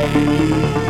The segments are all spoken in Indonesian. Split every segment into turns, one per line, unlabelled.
Música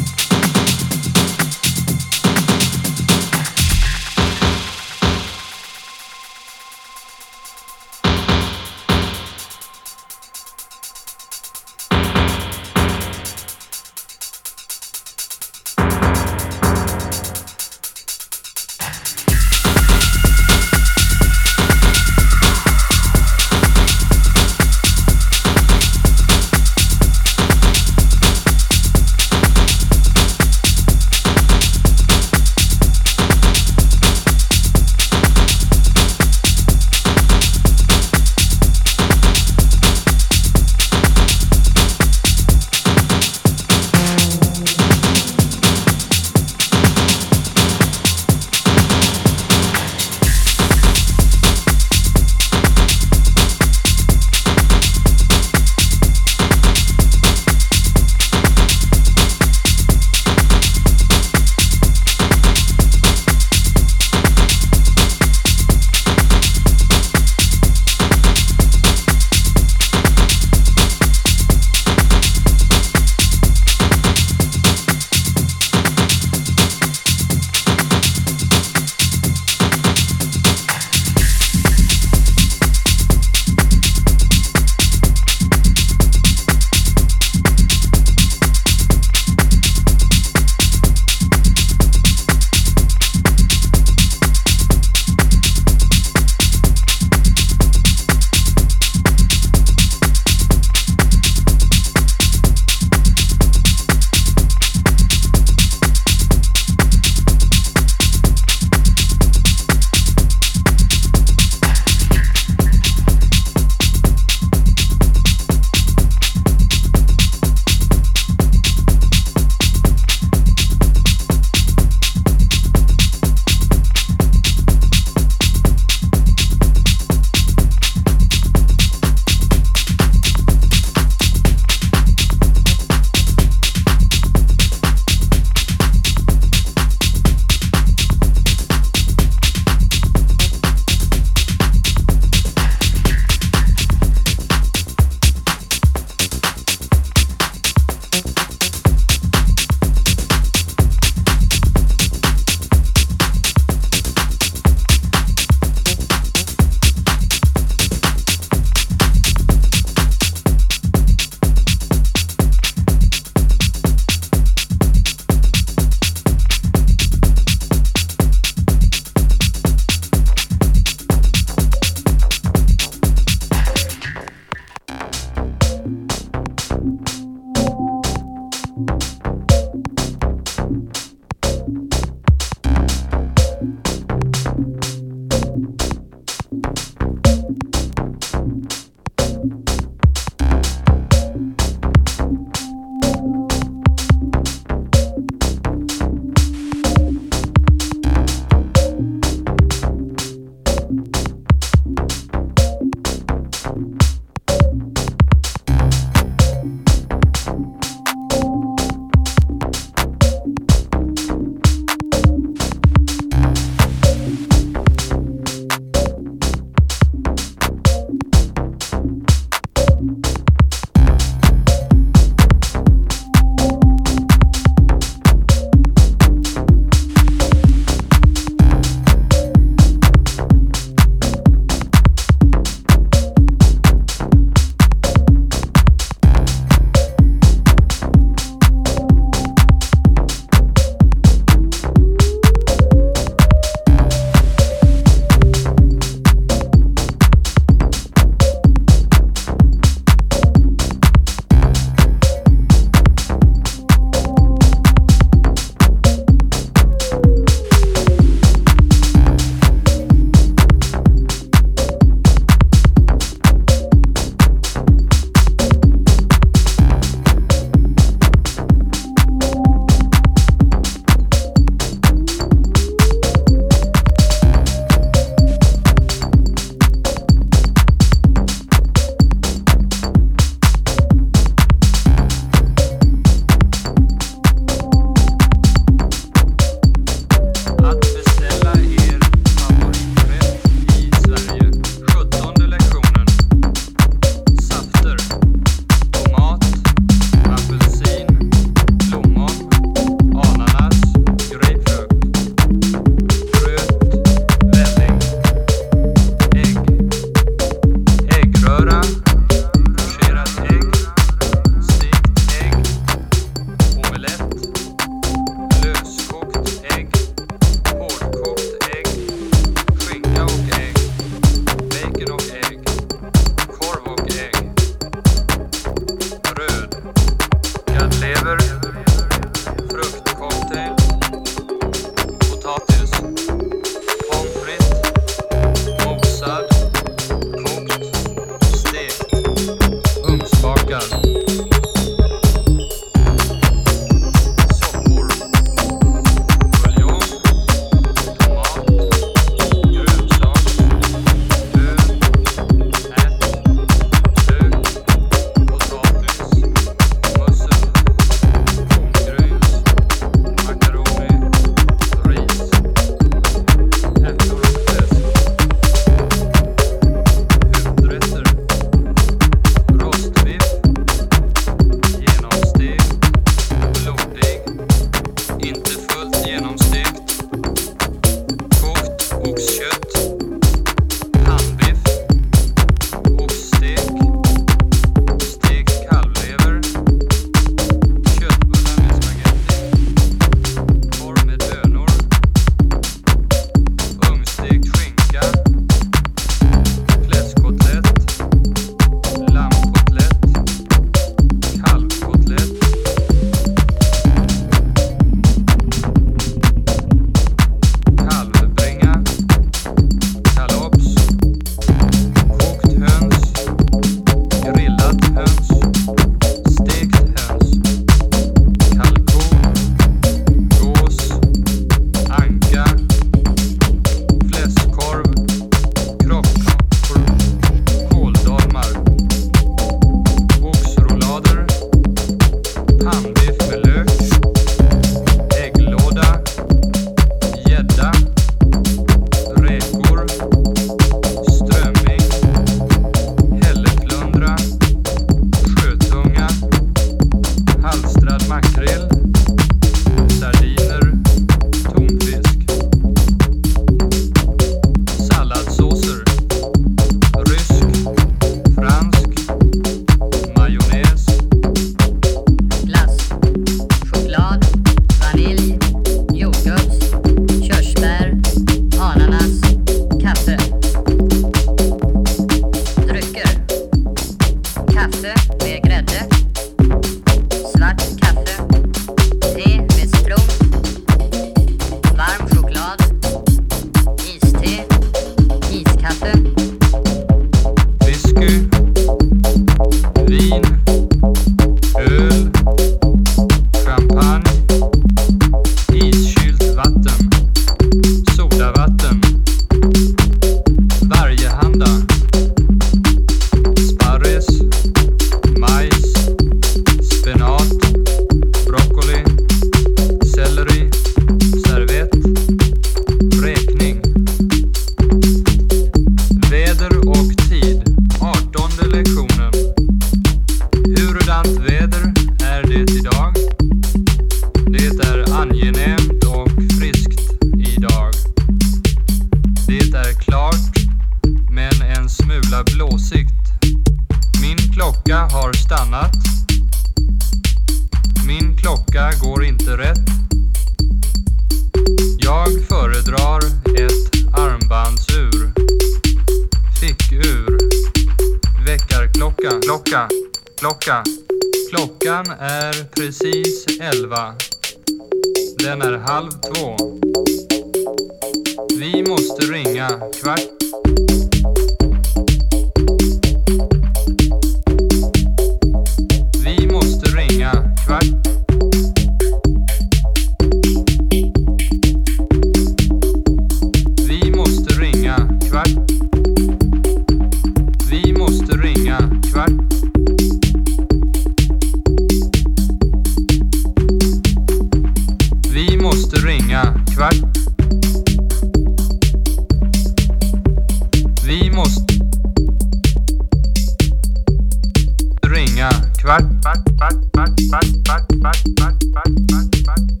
Quatsch, Quatsch, Quatsch, Quatsch, Quatsch, Quatsch, Quatsch, Quatsch, Quatsch, Quatsch,